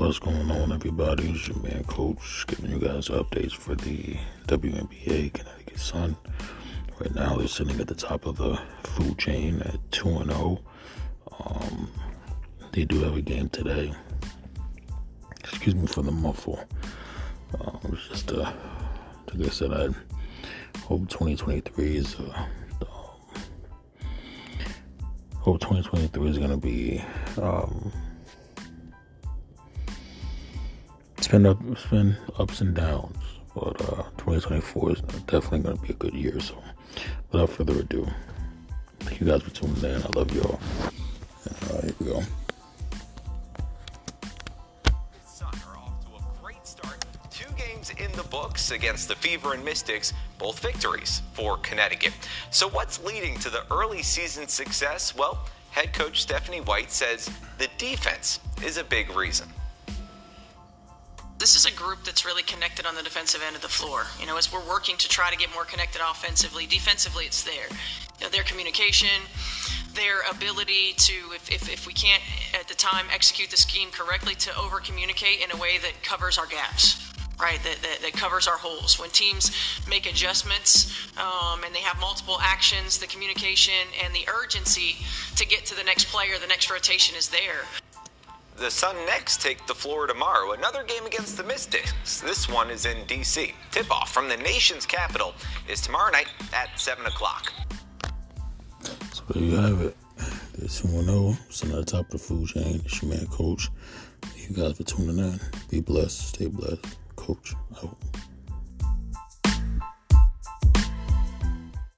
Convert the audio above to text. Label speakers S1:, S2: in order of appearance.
S1: What's going on, everybody? It's your man, Coach, giving you guys updates for the WNBA Connecticut Sun. Right now, they're sitting at the top of the food chain at 2 and 0. Um, they do have a game today. Excuse me for the muffle. Um, it's just, uh, like I said, I hope 2023 is, uh, um, hope 2023 is going to be, um, been up, it's been ups and downs, but uh, 2024 is definitely going to be a good year. So, without further ado, thank you guys for tuning in. I love y'all. Here we go.
S2: Two games in the books against the Fever and Mystics, both victories for Connecticut. So, what's leading to the early season success? Well, head coach Stephanie White says the defense is a big reason
S3: group that's really connected on the defensive end of the floor. You know, as we're working to try to get more connected offensively, defensively, it's there. You know, their communication, their ability to, if, if, if we can't at the time execute the scheme correctly, to over communicate in a way that covers our gaps. Right, that, that, that covers our holes. When teams make adjustments um, and they have multiple actions, the communication and the urgency to get to the next player, the next rotation is there.
S2: The Sun next take the floor tomorrow. Another game against the Mystics. This one is in D.C. Tip off from the nation's capital is tomorrow night at 7 o'clock.
S1: So there you have it. There's 2 0. Sitting at the top of the food chain. It's your man, Coach. Thank you guys for tuning in. Be blessed. Stay blessed. Coach out.